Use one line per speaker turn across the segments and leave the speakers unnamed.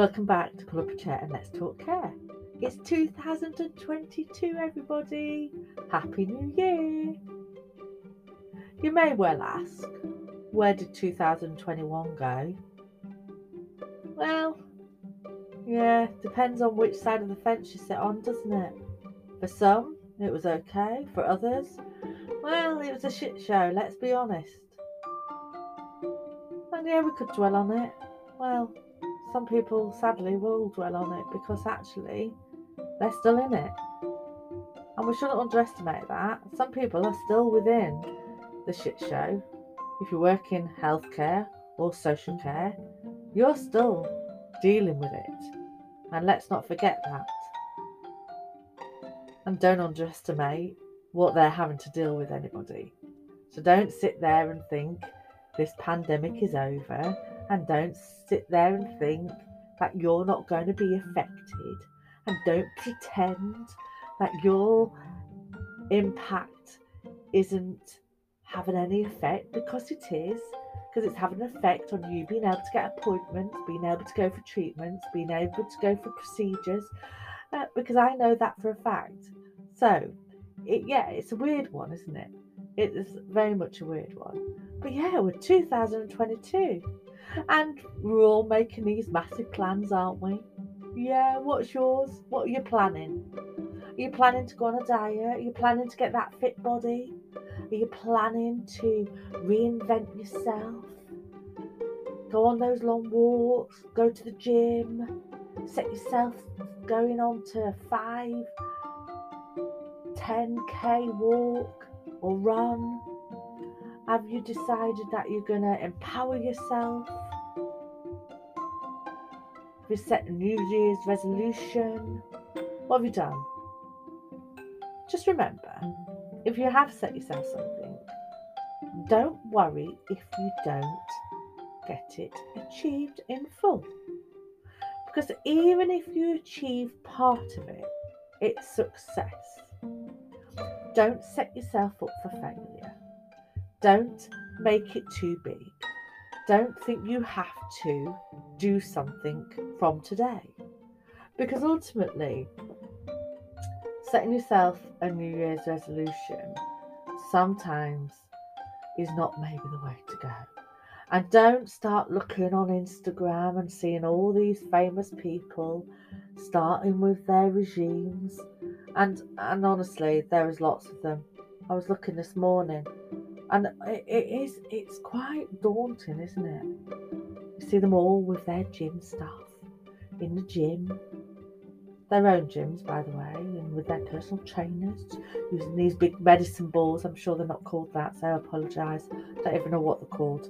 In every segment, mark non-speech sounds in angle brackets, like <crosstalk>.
Welcome back to Pull Up a Chair and Let's Talk Care. It's 2022, everybody. Happy New Year. You may well ask, where did 2021 go? Well, yeah, depends on which side of the fence you sit on, doesn't it? For some, it was okay. For others, well, it was a shit show, let's be honest. And yeah, we could dwell on it. Well, some people sadly will dwell on it because actually they're still in it. And we shouldn't underestimate that. Some people are still within the shit show. If you work in healthcare or social care, you're still dealing with it. And let's not forget that. And don't underestimate what they're having to deal with anybody. So don't sit there and think this pandemic is over and don't sit there and think that you're not going to be affected and don't pretend that your impact isn't having any effect because it is because it's having an effect on you being able to get appointments being able to go for treatments being able to go for procedures uh, because i know that for a fact. So it, yeah it's a weird one isn't it it is very much a weird one but yeah we're 2022 and we're all making these massive plans, aren't we? Yeah, what's yours? What are you planning? Are you planning to go on a diet? Are you planning to get that fit body? Are you planning to reinvent yourself? Go on those long walks, go to the gym, set yourself going on to five, 10k walk or run have you decided that you're going to empower yourself? Have you set a New Year's resolution? What have you done? Just remember if you have set yourself something, don't worry if you don't get it achieved in full. Because even if you achieve part of it, it's success. Don't set yourself up for failure. Don't make it too big. Don't think you have to do something from today. Because ultimately, setting yourself a New Year's resolution sometimes is not maybe the way to go. And don't start looking on Instagram and seeing all these famous people starting with their regimes. And and honestly, there is lots of them. I was looking this morning. And it, it is it's quite daunting isn't it? You see them all with their gym stuff in the gym. Their own gyms by the way and with their personal trainers using these big medicine balls. I'm sure they're not called that so i apologize I don't even know what they're called.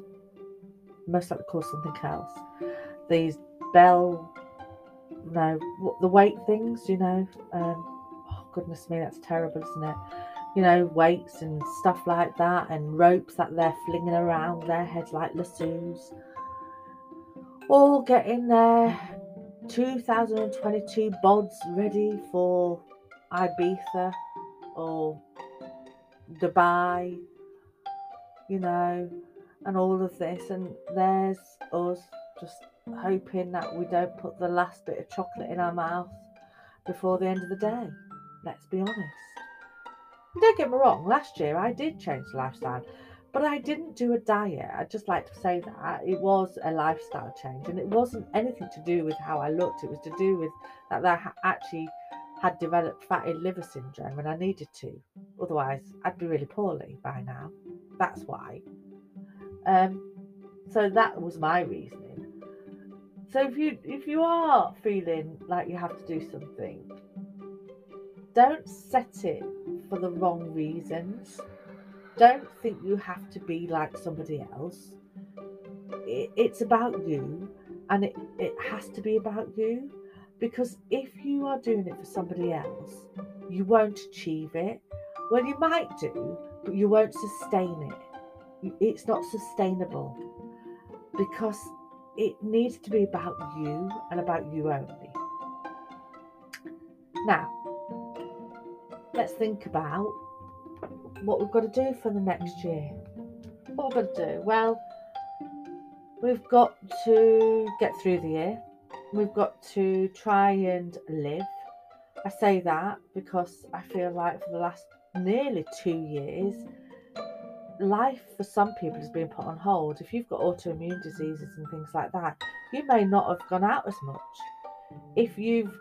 Most likely called something else. These bell no the weight things you know um, goodness me that's terrible isn't it you know, weights and stuff like that, and ropes that they're flinging around their heads like lassos. All getting their 2022 bods ready for Ibiza or Dubai, you know, and all of this. And there's us just hoping that we don't put the last bit of chocolate in our mouth before the end of the day. Let's be honest. Don't get me wrong, last year I did change the lifestyle, but I didn't do a diet. I'd just like to say that it was a lifestyle change and it wasn't anything to do with how I looked, it was to do with that I actually had developed fatty liver syndrome and I needed to. Otherwise, I'd be really poorly by now. That's why. Um, so that was my reasoning. So if you if you are feeling like you have to do something, don't set it for the wrong reasons. Don't think you have to be like somebody else. It, it's about you and it, it has to be about you because if you are doing it for somebody else, you won't achieve it. Well, you might do, but you won't sustain it. It's not sustainable because it needs to be about you and about you only. Now, let's think about what we've got to do for the next year. What we've got to do? Well, we've got to get through the year. we've got to try and live. I say that because I feel like for the last nearly two years, life for some people has been put on hold. If you've got autoimmune diseases and things like that, you may not have gone out as much. If you've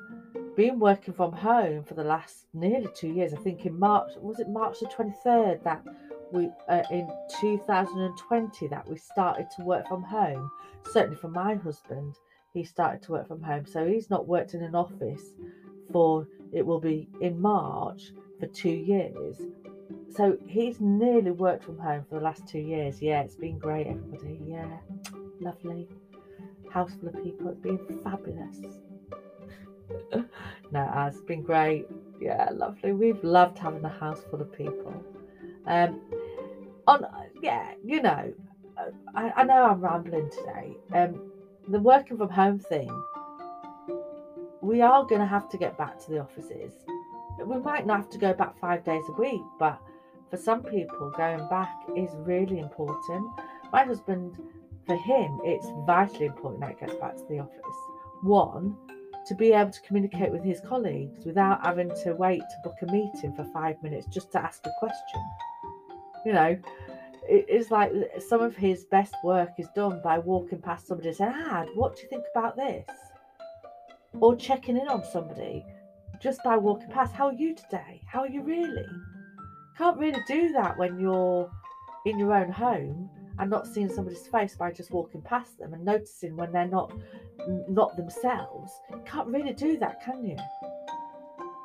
been working from home for the last nearly two years, I think in March, was it March the 23rd that we, uh, in 2020, that we started to work from home? Certainly for my husband, he started to work from home. So he's not worked in an office for, it will be in March for two years. So he's nearly worked from home for the last two years. Yeah, it's been great, everybody. Yeah, <tsk> lovely. House full of people. It's been fabulous. <laughs> no, it has been great. Yeah, lovely. We've loved having a house full of people. Um, on yeah, you know, I, I know I'm rambling today. Um, the working from home thing. We are going to have to get back to the offices. We might not have to go back five days a week, but for some people, going back is really important. My husband, for him, it's vitally important that he gets back to the office. One, to be able to communicate with his colleagues without having to wait to book a meeting for five minutes just to ask a question. You know, it's like some of his best work is done by walking past somebody and saying, Ah, what do you think about this? Or checking in on somebody just by walking past. How are you today? How are you really? Can't really do that when you're in your own home and not seeing somebody's face by just walking past them and noticing when they're not not themselves. You can't really do that, can you?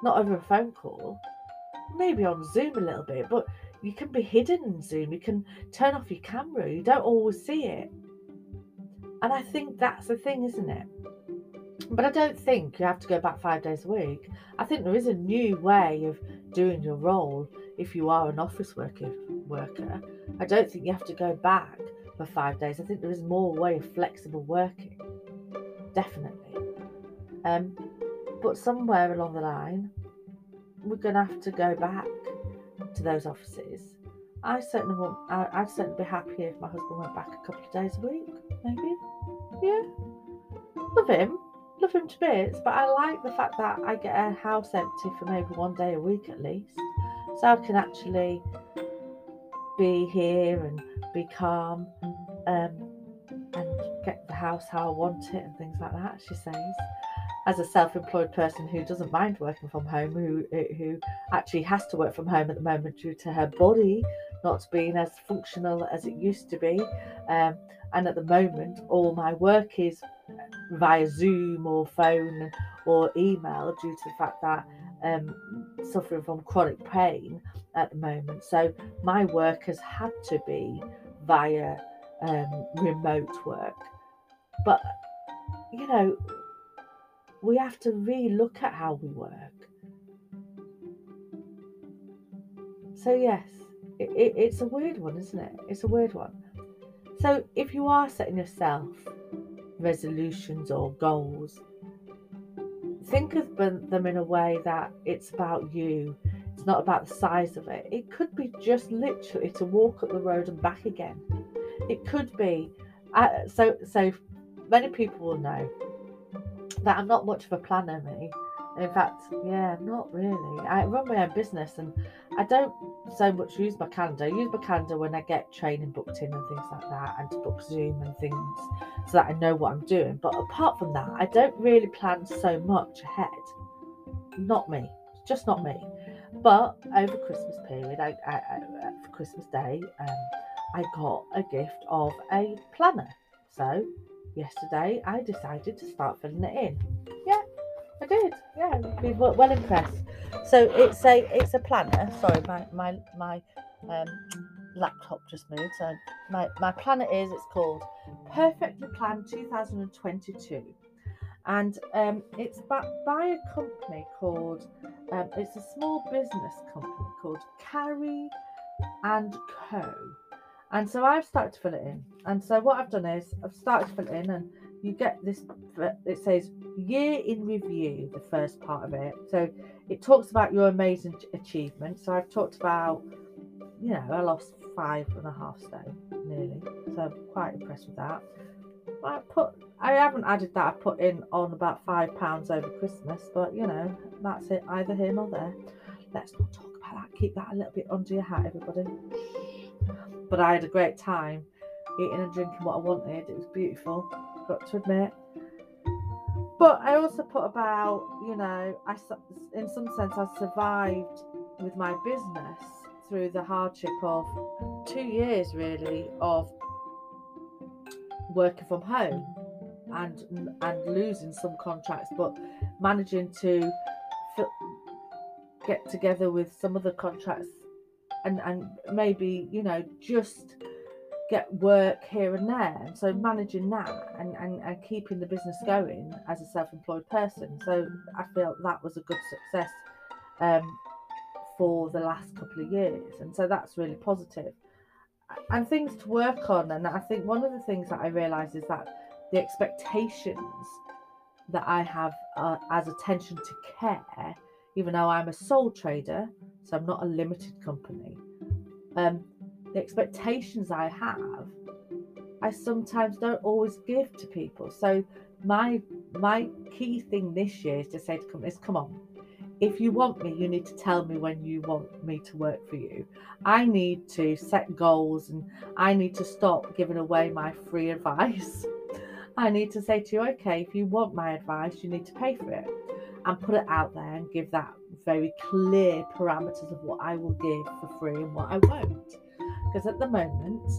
Not over a phone call. Maybe on Zoom a little bit, but you can be hidden in Zoom. You can turn off your camera. You don't always see it. And I think that's the thing, isn't it? But I don't think you have to go back five days a week. I think there is a new way of doing your role if you are an office worker worker. I don't think you have to go back for five days. I think there is more way of flexible working. Definitely. Um, but somewhere along the line, we're going to have to go back to those offices. I certainly want. I, I'd certainly be happy if my husband went back a couple of days a week, maybe. Yeah, love him, love him to bits. But I like the fact that I get a house empty for maybe one day a week at least, so I can actually be here and be calm, um, and get the house how I want it and things like that. She says as a self-employed person who doesn't mind working from home, who who actually has to work from home at the moment due to her body not being as functional as it used to be, um, and at the moment all my work is via Zoom or phone or email due to the fact that um, suffering from chronic pain at the moment. So my work has had to be via um, remote work, but you know we have to re-look at how we work. So yes, it, it, it's a weird one, isn't it? It's a weird one. So if you are setting yourself resolutions or goals, think of them in a way that it's about you. It's not about the size of it. It could be just literally to walk up the road and back again. It could be. Uh, so so many people will know that I'm not much of a planner, me. In fact, yeah, not really. I run my own business and I don't so much use my calendar. I use my calendar when I get training booked in and things like that, and to book Zoom and things so that I know what I'm doing. But apart from that, I don't really plan so much ahead. Not me, just not me. But over Christmas period, I, I, I for Christmas Day, um, I got a gift of a planner. So yesterday, I decided to start filling it in. Yeah, I did. Yeah, we were well impressed. So it's a it's a planner. Sorry, my my my um, laptop just moved. So my my planner is it's called Perfectly Planned 2022, and um, it's by, by a company called um, it's a small business company called Carrie and Co. And so I've started to fill it in. And so what I've done is I've started to fill it in, and you get this. Uh, it says year in review, the first part of it. So it talks about your amazing achievements. So I've talked about, you know, I lost five and a half stone nearly. So I'm quite impressed with that. I put I haven't added that. I put in on about five pounds over Christmas, but you know, that's it, either here nor there. Let's not talk about that. Keep that a little bit under your hat, everybody. But I had a great time eating and drinking what I wanted. It was beautiful, got to admit. But I also put about, you know, I in some sense I survived with my business through the hardship of two years really of working from home and and losing some contracts, but managing to get together with some of the contracts and and maybe you know just get work here and there. And so managing that and, and and keeping the business going as a self-employed person. So i feel that was a good success um, for the last couple of years. And so that's really positive. And things to work on. And i think one of the things that i realize is that the expectations that I have uh, as attention to care, even though I'm a sole trader, so I'm not a limited company, um, the expectations I have, I sometimes don't always give to people. So my my key thing this year is to say to companies, come on, if you want me, you need to tell me when you want me to work for you. I need to set goals and I need to stop giving away my free <laughs> advice I need to say to you, okay, if you want my advice, you need to pay for it and put it out there and give that very clear parameters of what I will give for free and what I won't. Because at the moment,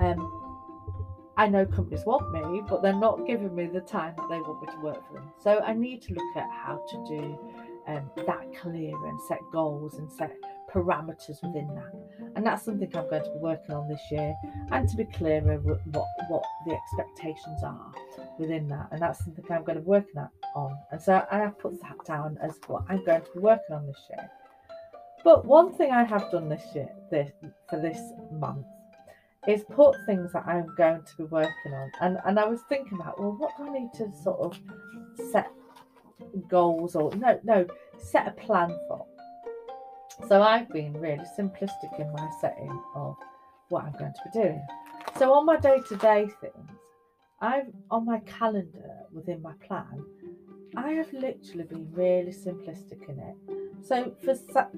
um, I know companies want me, but they're not giving me the time that they want me to work for them. So I need to look at how to do um, that clear and set goals and set parameters within that. And that's something I'm going to be working on this year and to be clearer what, what the expectations are within that. And that's something I'm going to be working on. And so I have put that down as what I'm going to be working on this year. But one thing I have done this year, this for this month, is put things that I'm going to be working on. And and I was thinking about, well, what do I need to sort of set goals or no, no, set a plan for? So I've been really simplistic in my setting of what I'm going to be doing. So on my day-to-day things, I've on my calendar within my plan, I have literally been really simplistic in it. So for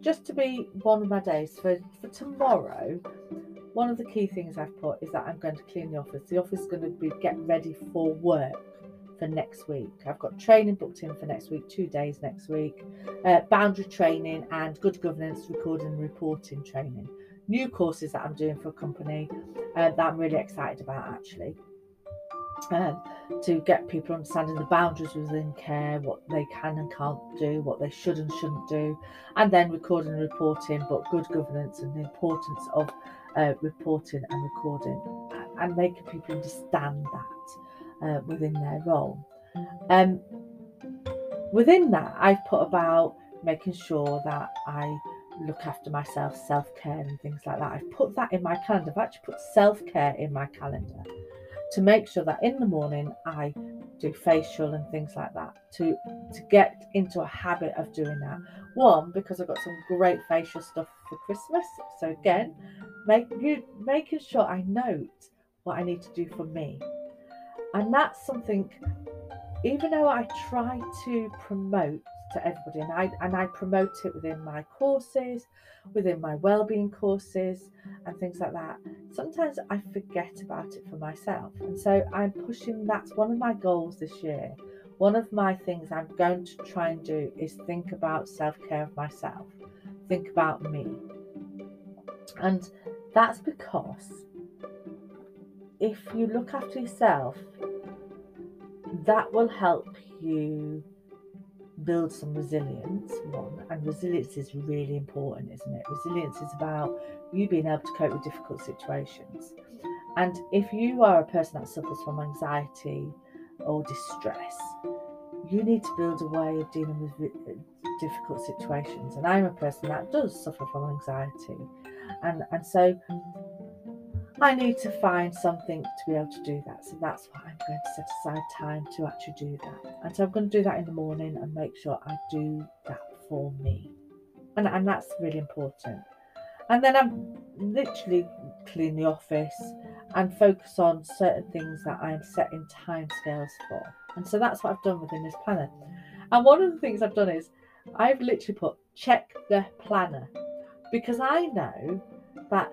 just to be one of my days for, for tomorrow, one of the key things I've put is that I'm going to clean the office. The office is going to be get ready for work for next week. I've got training booked in for next week, two days next week, uh, boundary training and good governance recording and reporting training. New courses that I'm doing for a company uh, that I'm really excited about actually. To get people understanding the boundaries within care, what they can and can't do, what they should and shouldn't do, and then recording and reporting, but good governance and the importance of uh, reporting and recording and making people understand that uh, within their role. Um, within that, I've put about making sure that I look after myself, self care, and things like that. I've put that in my calendar. I've actually put self care in my calendar to make sure that in the morning I do facial and things like that to to get into a habit of doing that. One because I've got some great facial stuff for Christmas. So again, make making sure I note what I need to do for me and that's something, even though I try to promote to everybody, and I and I promote it within my courses, within my well-being courses, and things like that. Sometimes I forget about it for myself, and so I'm pushing. That's one of my goals this year. One of my things I'm going to try and do is think about self-care of myself, think about me, and that's because if you look after yourself, that will help you build some resilience. One, and resilience is really important, isn't it? Resilience is about you being able to cope with difficult situations. And if you are a person that suffers from anxiety or distress, you need to build a way of dealing with uh, difficult situations. And I'm a person that does suffer from anxiety. And, and so I need to find something to be able to do that. So that's why I'm going to set aside time to actually do that. And so I'm going to do that in the morning and make sure I do that for me. And, and that's really important. And then I'm literally clean the office and focus on certain things that I am setting timescales for. And so that's what I've done within this planner. And one of the things I've done is I've literally put check the planner because I know that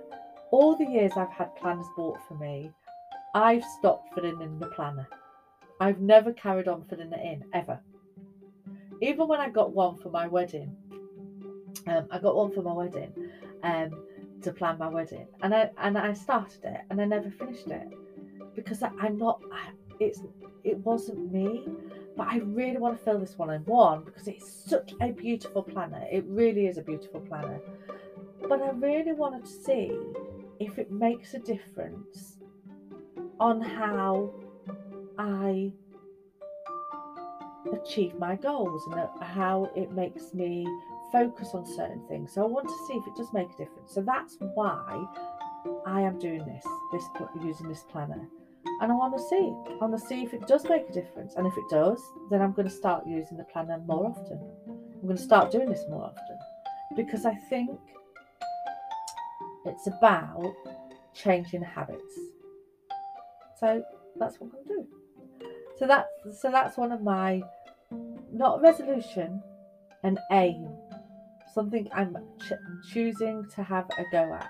all the years I've had planners bought for me, I've stopped filling in the planner. I've never carried on filling it in ever. Even when I got one for my wedding, um, I got one for my wedding um, to plan my wedding, and I and I started it, and I never finished it because I, I'm not. It's it wasn't me, but I really want to fill this one in one because it's such a beautiful planner. It really is a beautiful planner, but I really wanted to see if it makes a difference on how I achieve my goals and uh, how it makes me focus on certain things. So I want to see if it does make a difference. So that's why I am doing this, this using this planner. And I want to see. I want to see if it does make a difference. And if it does, then I'm going to start using the planner more often. I'm going to start doing this more often. Because I think it's about changing habits. So that's what I'm to do. So that so that's one of my not a resolution, an aim, something I'm ch- choosing to have a go at,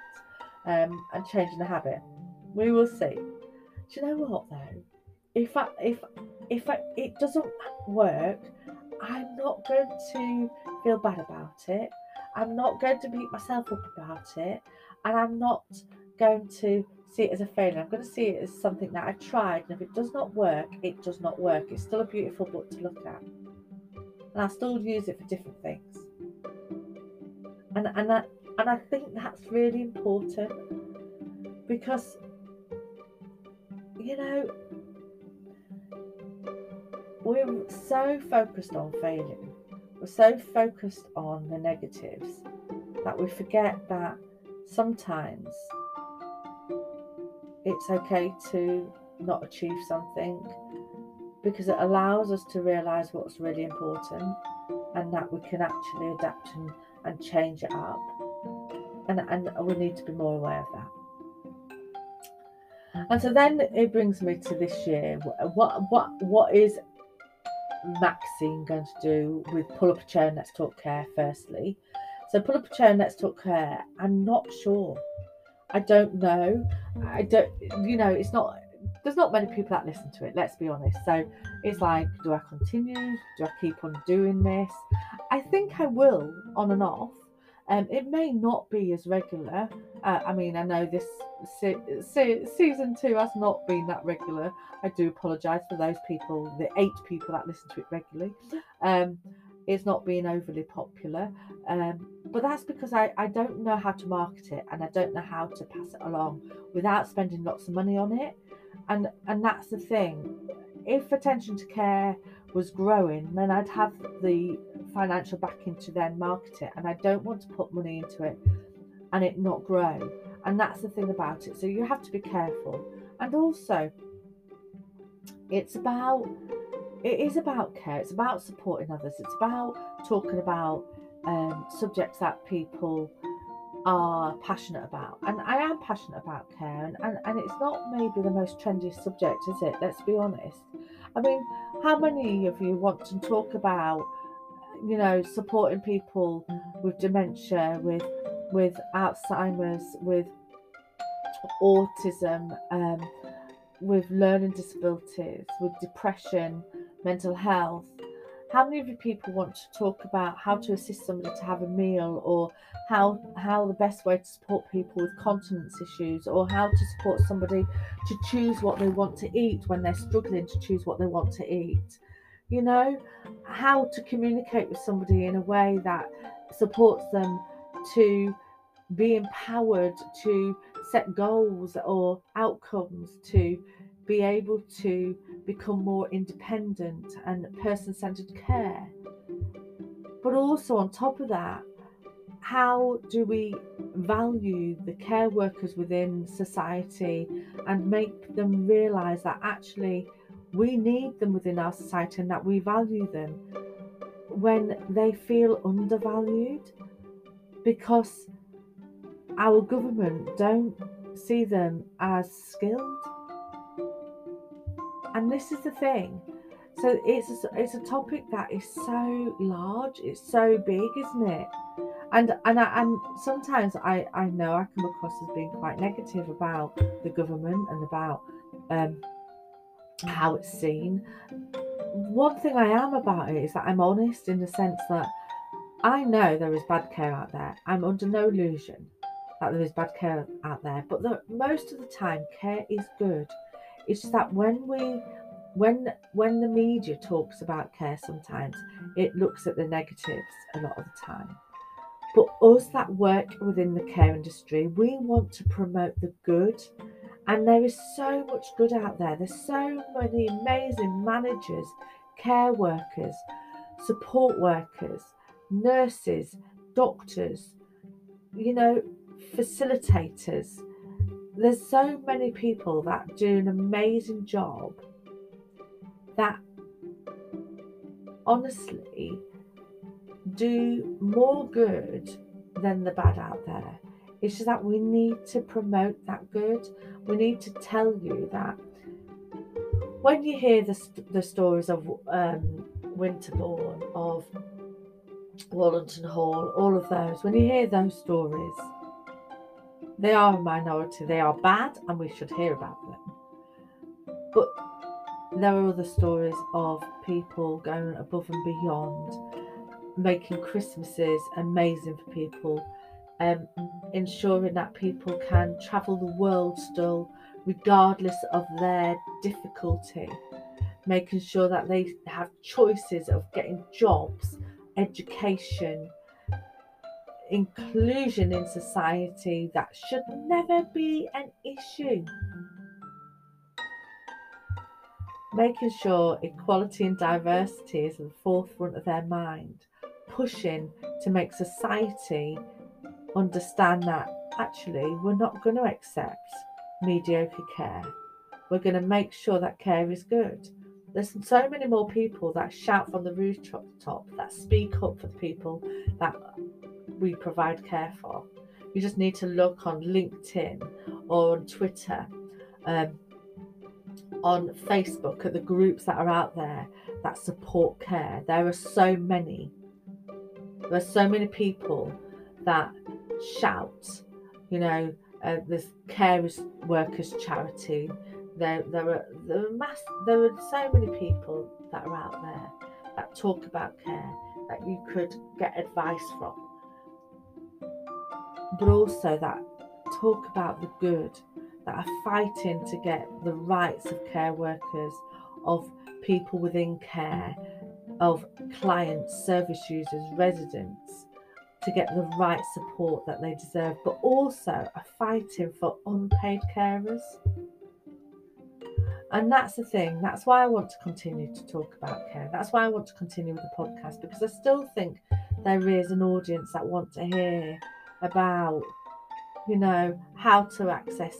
um, and changing the habit. We will see. Do you know what though? If I if if I, it doesn't work, I'm not going to feel bad about it. I'm not going to beat myself up about it, and I'm not going to see it as a failure. I'm going to see it as something that I tried, and if it does not work, it does not work. It's still a beautiful book to look at, and I still use it for different things. And and I and I think that's really important because you know we're so focused on failing. We're so focused on the negatives that we forget that sometimes it's okay to not achieve something because it allows us to realize what's really important and that we can actually adapt and, and change it up. And, and we need to be more aware of that. And so then it brings me to this year. What what what is maxine going to do with pull up a chair and let's talk care firstly so pull up a chair and let's talk care i'm not sure I don't know. I don't, you know, it's not, there's not many people that listen to it, let's be honest. So it's like, do I continue? Do I keep on doing this? I think I will on and off. Um, it may not be as regular. Uh, I mean, I know this se- se- season two has not been that regular. I do apologise for those people, the eight people that listen to it regularly. Um, it's not being overly popular. Um, but that's because I, I don't know how to market it and I don't know how to pass it along without spending lots of money on it. And and that's the thing. If attention to care was growing, then I'd have the financial backing to then market it. And I don't want to put money into it and it not grow. And that's the thing about it. So you have to be careful. And also, it's about it is about care. It's about supporting others. It's about talking about um, subjects that people are passionate about. And I am passionate about care, and, and, and it's not maybe the most trendy subject, is it? Let's be honest. I mean, how many of you want to talk about, you know, supporting people with dementia, with with Alzheimer's, with autism, um, with learning disabilities, with depression, mental health. How many of you people want to talk about how to mm. assist somebody to have a meal or how how the best way to support people with continence issues or how to support somebody to choose what they want to eat when they're struggling to choose what they want to eat? You know, how to communicate with somebody in a way that supports them to be empowered to set goals or outcomes to be able to become more independent and person centered care. But also, on top of that, how do we value the care workers within society and make them realize that actually we need them within our society and that we value them when they feel undervalued because our government don't see them as skilled. And this is the thing. So it's a, it's a topic that is so large, it's so big, isn't it? And and I, and sometimes I I know I come across as being quite negative about the government and about um, how it's seen. One thing I am about it is that I'm honest in the sense that I know there is bad care out there. I'm under no illusion that there is bad care out there, but the, most of the time, care is good. It's just that when we when when the media talks about care sometimes it looks at the negatives a lot of the time. But us that work within the care industry we want to promote the good. And there is so much good out there. There's so many amazing managers care workers support workers nurses doctors you know facilitators there's so many people that do an amazing job that honestly do more good than the bad out there. It's just that we need to promote that good. We need to tell you that when you hear the, the stories of um, Winterbourne, of Whorlton Hall, all of those, when you hear those stories, they are a minority. They are bad, and we should hear about them. But there are other stories of people going above and beyond, making Christmases amazing for people, um, ensuring that people can travel the world still, regardless of their difficulty, making sure that they have choices of getting jobs, education, inclusion in society that should never be an issue making sure equality and diversity is at the forefront of their mind, pushing to make society understand that actually we're not going to accept mediocre care. We're going to make sure that care is good. There's so many more people that shout from the rooftop, that speak up for the people that we provide care for. You just need to look on LinkedIn or on Twitter um, on Facebook at the groups that are out there that support care. There are so many. There are so many people that shout, you know, uh, this carers workers charity. There, there are there are mass, there are so many people that are out there that talk about care that you could get advice from, but also that talk about the good that are fighting to get the rights of care workers, of people within care, of clients, service users, residents to get the right support that they deserve, but also are fighting for unpaid carers. And that's the thing. That's why I want to continue to talk about care. That's why I want to continue with the podcast because I still think there is an audience that want to hear about, you know, how to access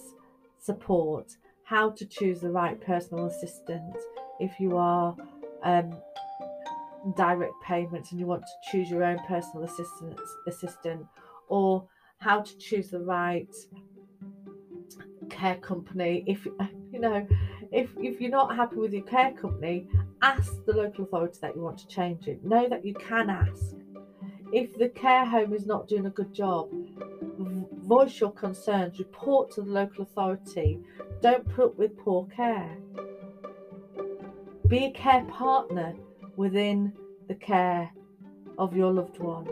support, how to choose the right personal assistant if you are um, direct payments and you want to choose your own personal assistant assistant or how to choose the right care company if you know if if you're not happy with your care company ask the local authority that you want to change it. Know that you can ask if the care home is not doing a good job voice your concerns, report to the local authority. Don't put up with poor care. Be a care partner within the care of your loved one.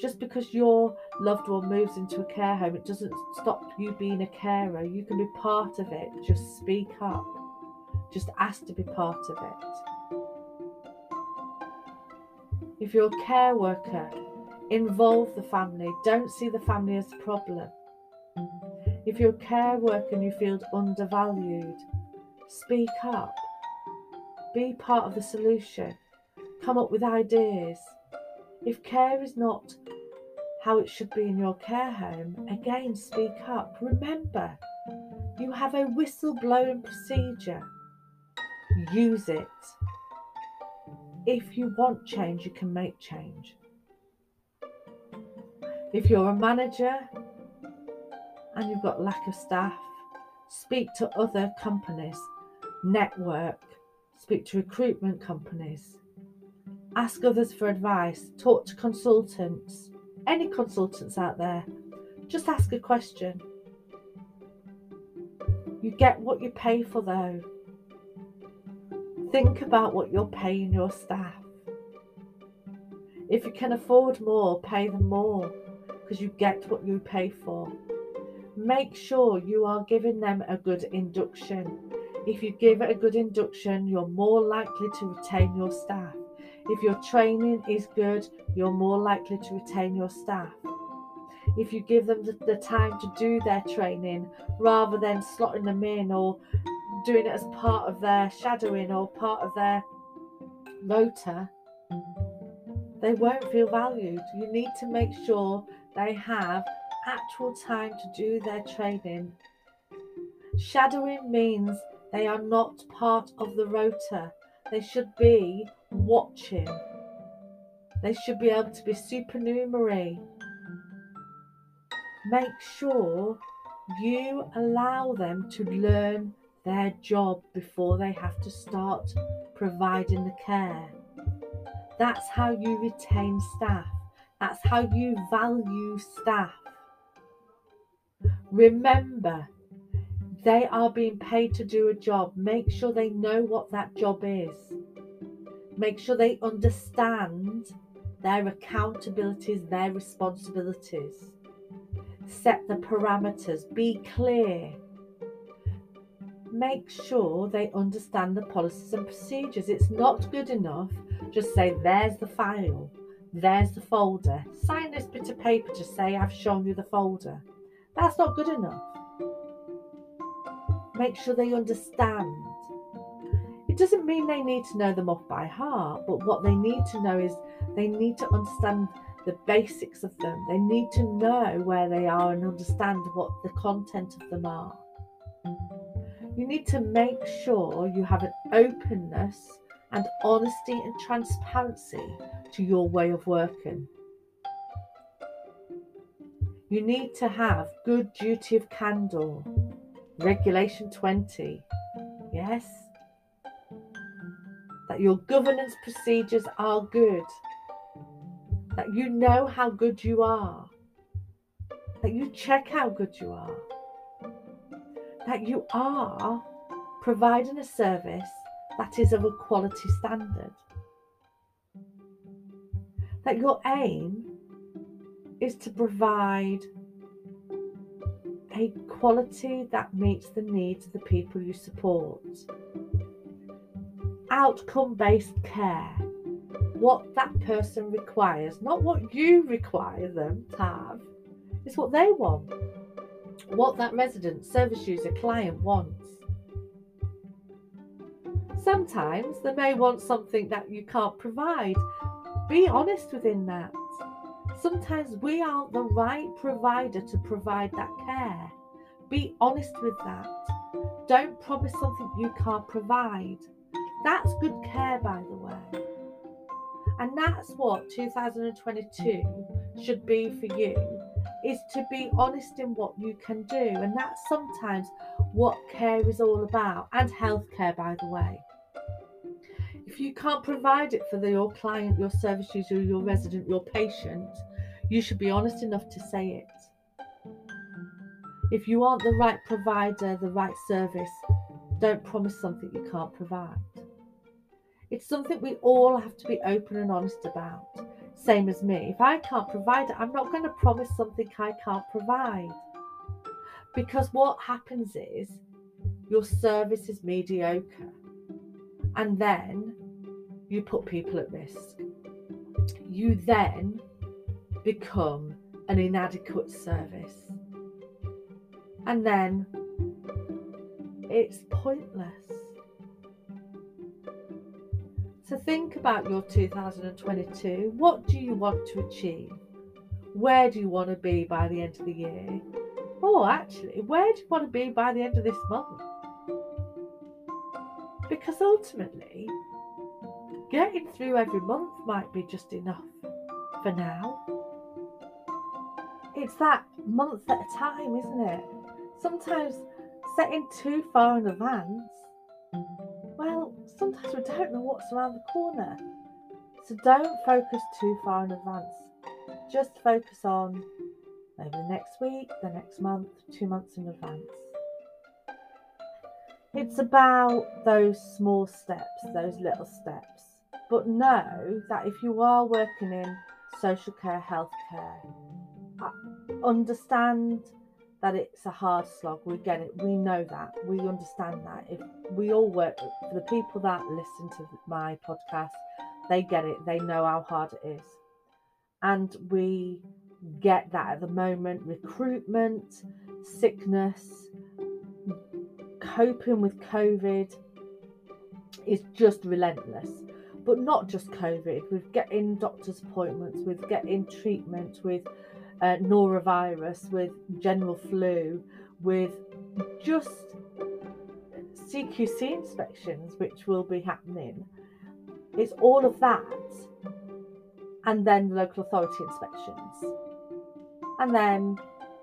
Just because your loved one moves into a care home, it doesn't stop you being a carer. You can be part of it. Just speak up. Just ask to be part of it. If you're a care worker, Involve the family. Don't see the family as a problem. If you're a care worker and you feel undervalued, speak up. Be part of the solution. Come up with ideas. If care is not how it should be in your care home, again, speak up. Remember, you have a whistleblowing procedure. Use it. If you want change, you can make change. If you're a manager and you've got lack of staff, speak to other companies, network, speak to recruitment companies, ask others for advice, talk to consultants, any consultants out there. Just ask a question. You get what you pay for, though. Think about what you're paying your staff. If you can afford more, pay them more because you get what you pay for. Make sure you are giving them a good induction. If you give a good induction, you're more likely to retain your staff. If your training is good, you're more likely to retain your staff. If you give them the, the time to do their training rather than slotting them in or doing it as part of their shadowing or part of their rota, they won't feel valued. You need to make sure they have actual time to do their training. Shadowing means they are not part of the rota. They should be watching. They should be able to be supernumerary. Make sure you allow them to learn their job before they have to start providing the care. That's how you retain staff. That's how you value staff. Remember, they are being paid to do a job. Make sure they know what that job is. Make sure they understand their accountabilities, their responsibilities. Set the parameters, be clear. Make sure they understand the policies and procedures. It's not good enough just say, there's the file, there's the folder. Sign this bit of paper to say, I've shown you the folder. That's not good enough. Make sure they understand. It doesn't mean they need to know them off by heart, but what they need to know is they need to understand the basics of them. They need to know where they are and understand what the content of them are. You need to make sure you have an openness and honesty and transparency to your way of working. You need to have good duty of candour. Regulation 20. Yes. That your governance procedures are good. That you know how good you are. That you check how good you are. That you are providing a service that is of a quality standard. That your aim is to provide a quality that meets the needs of the people you support. Outcome based care. What that person requires, not what you require them to have, is what they want. What that resident, service user, client wants. Sometimes they may want something that you can't provide. Be honest within that. Sometimes we aren't the right provider to provide that care. Be honest with that. Don't promise something you can't provide. That's good care, by the way. And that's what 2022 should be for you is to be honest in what you can do. And that's sometimes what care is all about, and healthcare, by the way. If you can't provide it for the, your client, your service user, your resident, your patient, you should be honest enough to say it. If you aren't the right provider, the right service, don't promise something you can't provide. It's something we all have to be open and honest about. Same as me. If I can't provide it, I'm not going to promise something I can't provide. Because what happens is your service is mediocre and then you put people at risk. You then become an inadequate service. And then it's pointless. So think about your 2022. What do you want to achieve? Where do you want to be by the end of the year? Oh, actually, where do you want to be by the end of this month? Because ultimately, getting through every month might be just enough for now. it's that month at a time, isn't it? Sometimes setting too far in advance, sometimes we don't know what's around the corner. So don't focus too far in advance. Just focus on maybe the next week, the next month, two months in advance. It's about those small steps, those little steps. But know that if you are working in social care, healthcare, uh, understand that it's a hard slog. We get it. We know that. We understand that. If we all work for the people that listen to my podcast, they get it. They know how hard it is. And we get that at the moment recruitment, sickness, coping with COVID is just relentless. But not just COVID, with getting doctor's appointments, with getting treatment, with uh, norovirus, with general flu, with just CQC inspections, which will be happening. It's all of that, and then local authority inspections, and then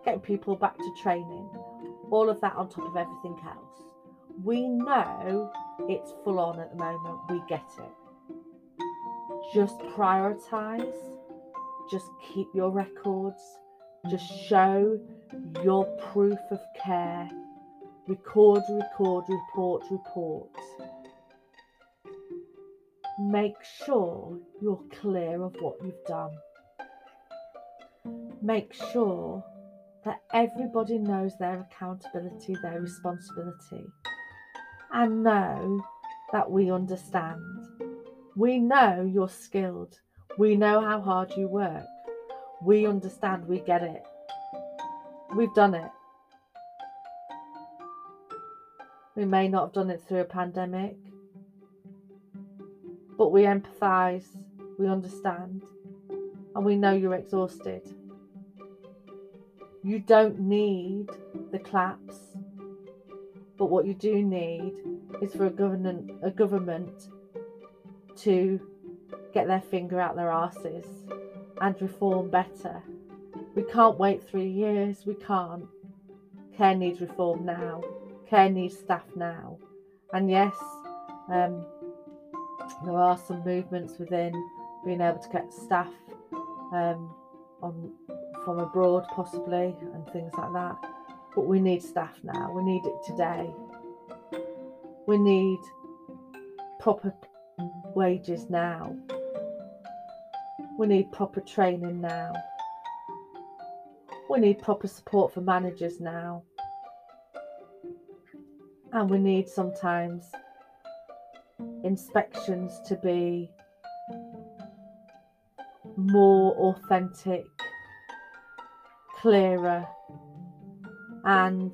getting people back to training. All of that on top of everything else. We know it's full on at the moment, we get it. Just prioritize just keep your records, just mm-hmm. show your proof of care. Record, record, report, report. Make sure you're clear of what you've done. Make sure that everybody knows their accountability, their responsibility, and know that we understand. We know you're skilled. We know how hard you work. We understand, we get it. We've done it. We may not have done it through a pandemic, but we empathise, we understand, and we know you're exhausted. You don't need the claps, but what you do need is for a government, a government to get their finger out their asses and reform better. We can't wait three years, we can't. Care needs reform now, care needs staff now. And yes, um, there are some movements within being able to get staff um, on from abroad, possibly, and things like that. But we need staff now. We need it today. We need proper wages now. We need proper training now. We need proper support for managers now. And we need sometimes inspections to be more authentic, clearer, and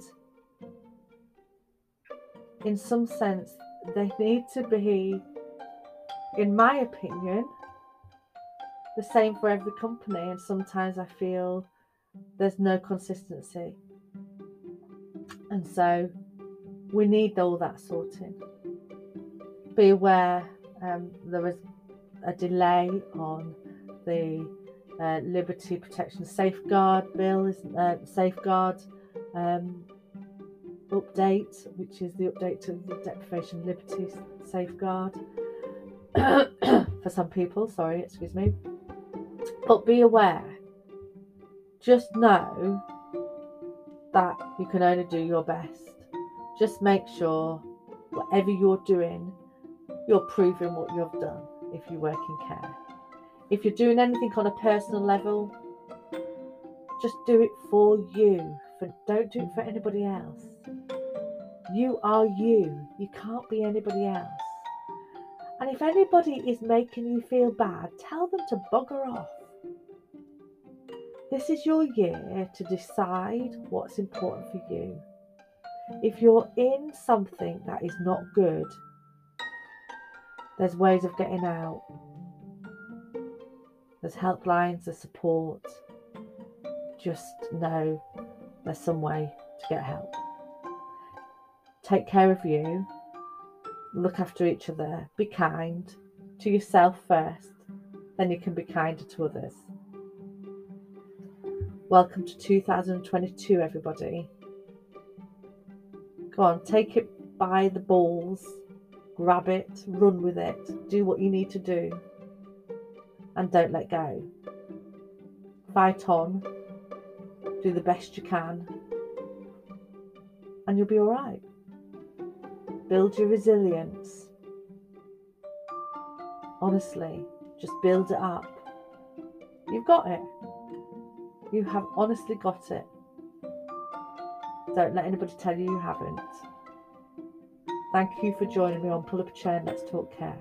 in some sense, they need to be, in my opinion, the same for every company, and sometimes I feel there's no consistency. And so we need all that sorting. Be aware um, there was a delay on the uh, Liberty Protection Safeguard Bill, uh, Safeguard um, update, which is the update to the Deprivation Liberty Safeguard <coughs> for some people. Sorry, excuse me. But be aware, just know that you can only do your best. Just make sure whatever you're doing, you're proving what you've done if you work in care. If you're doing anything on a personal level, just do it for you. Don't do it for anybody else. You are you. You can't be anybody else. And if anybody is making you feel bad, tell them to bugger off. This is your year to decide what's important for you. If you're in something that is not good, there's ways of getting out. There's helplines, there's support. Just know there's some way to get help. Take care of you. Look after each other. Be kind to yourself first, then you can be kinder to others. Welcome to 2022, everybody. Go on, take it by the balls, grab it, run with it, do what you need to do, and don't let go. Fight on, do the best you can, and you'll be all right. Build your resilience. Honestly, just build it up. You've got it. You have honestly got it. Don't let anybody tell you you haven't. Thank you for joining me on Pull Up a Chair Let's Talk Care.